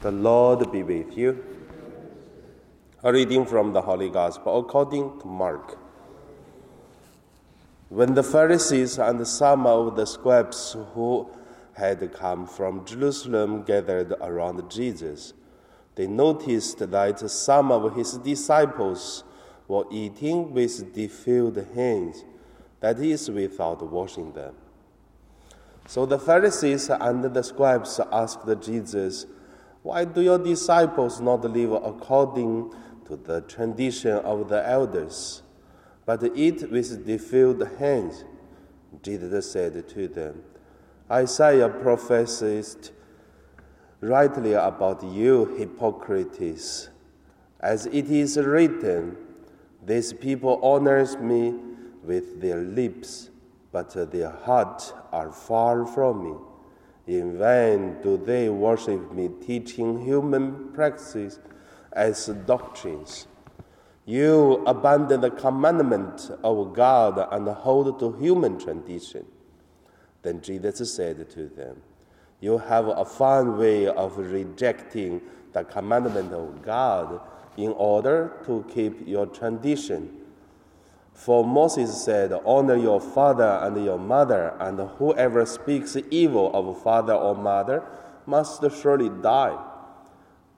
The Lord be with you. A reading from the Holy Gospel according to Mark. When the Pharisees and some of the scribes who had come from Jerusalem gathered around Jesus, they noticed that some of his disciples were eating with defiled hands, that is, without washing them. So the Pharisees and the scribes asked Jesus, Why do your disciples not live according to the tradition of the elders, but eat with defiled hands? Jesus said to them, Isaiah prophesied rightly about you, hypocrites. As it is written, These people honors me with their lips but their hearts are far from me. In vain do they worship me, teaching human practices as doctrines. You abandon the commandment of God and hold to human tradition. Then Jesus said to them, You have a fine way of rejecting the commandment of God in order to keep your tradition. For Moses said, Honor your father and your mother, and whoever speaks evil of father or mother must surely die.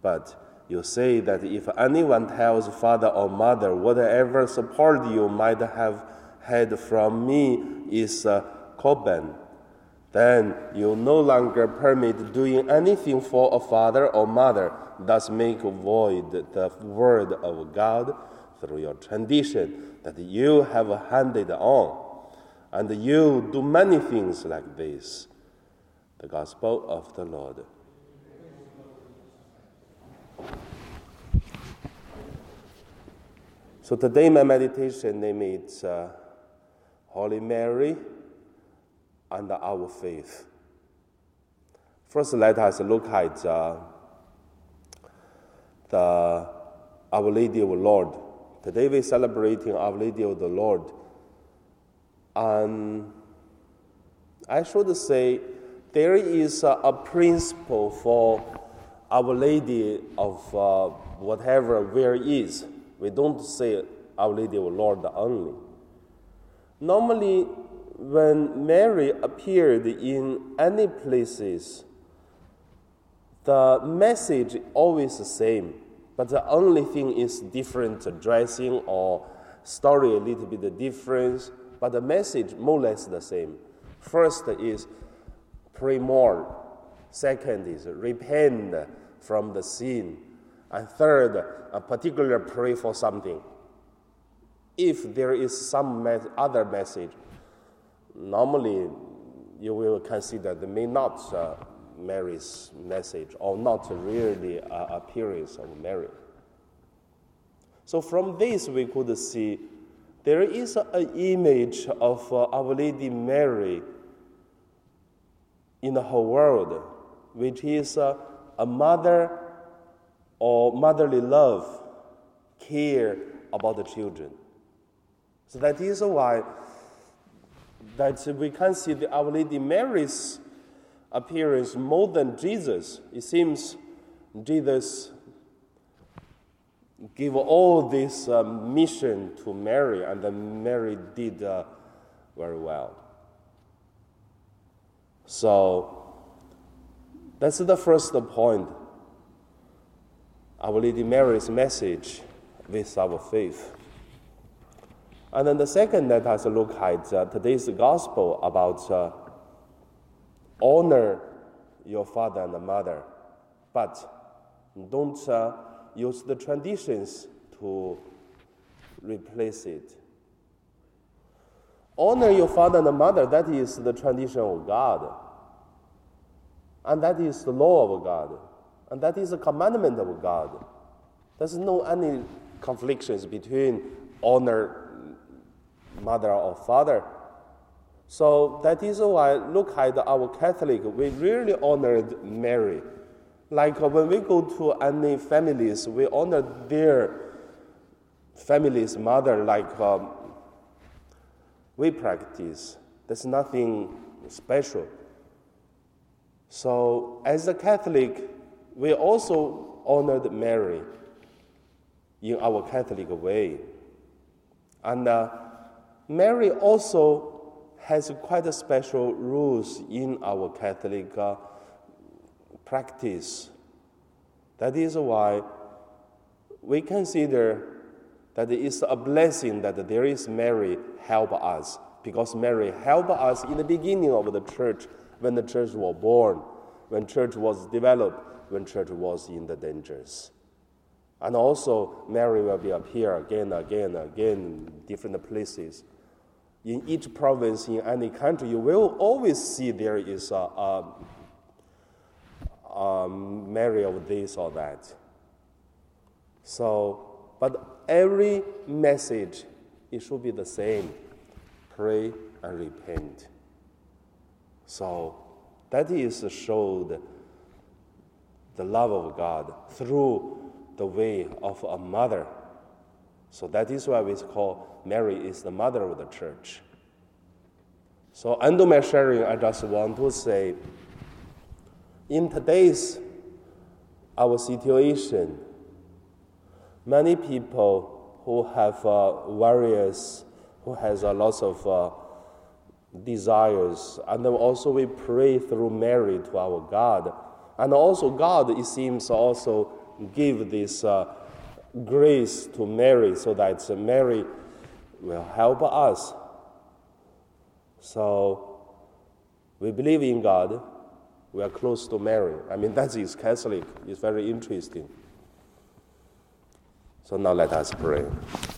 But you say that if anyone tells father or mother, whatever support you might have had from me is a Corban, then you no longer permit doing anything for a father or mother, thus make void the word of God through your tradition that you have handed on. And you do many things like this. The Gospel of the Lord. So today my meditation name is uh, Holy Mary and our faith. First, let us look at uh, the Our Lady of Lourdes Today we're celebrating Our Lady of the Lourdes. And I should say there is a, a principle for Our Lady of uh, whatever where is. We don't say Our Lady of the Lourdes only. Normally, when Mary appeared in any places, the message always the same but the only thing is different dressing or story a little bit different, but the message more or less the same. First is pray more. Second is repent from the sin. And third, a particular pray for something. If there is some other message, normally you will consider the may not uh, Mary's message or not really a appearance of Mary. So from this we could see there is an image of uh, Our Lady Mary in the whole world, which is uh, a mother or motherly love, care about the children. So that is why that we can see the Our Lady Mary's appearance more than Jesus. It seems Jesus gave all this uh, mission to Mary, and then Mary did uh, very well. So that's the first point. Our Lady Mary's message with our faith. And then the second, let us look at uh, today's gospel about uh, honor your father and mother, but don't uh, use the traditions to replace it. Honor your father and mother, that is the tradition of God. And that is the law of God. And that is the commandment of God. There's no any conflicts between honor mother or father so that is why look at our Catholic, we really honored Mary. Like uh, when we go to any families, we honor their family's mother like um, we practice. There's nothing special. So as a Catholic, we also honored Mary in our Catholic way. And uh, Mary also has quite a special rules in our Catholic uh, practice. That is why we consider that it is a blessing that there is Mary help us, because Mary helped us in the beginning of the church when the church was born, when church was developed, when church was in the dangers. And also, Mary will be appear again, again, again in different places. In each province, in any country, you will always see there is a, a, a Mary of this or that. So, but every message, it should be the same pray and repent. So, that is showed the love of God through the way of a mother. So that is why we call Mary is the mother of the church. So under my sharing, I just want to say, in today's our situation, many people who have uh, various, who has a lot of uh, desires, and also we pray through Mary to our God, and also God, it seems, also give this uh, grace to Mary so that Mary will help us. So we believe in God. We are close to Mary. I mean, that is Catholic. It's very interesting. So now let us pray.